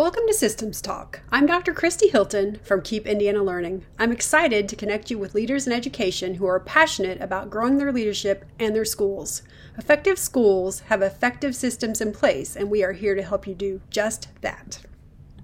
Welcome to Systems Talk. I'm Dr. Christy Hilton from Keep Indiana Learning. I'm excited to connect you with leaders in education who are passionate about growing their leadership and their schools. Effective schools have effective systems in place, and we are here to help you do just that.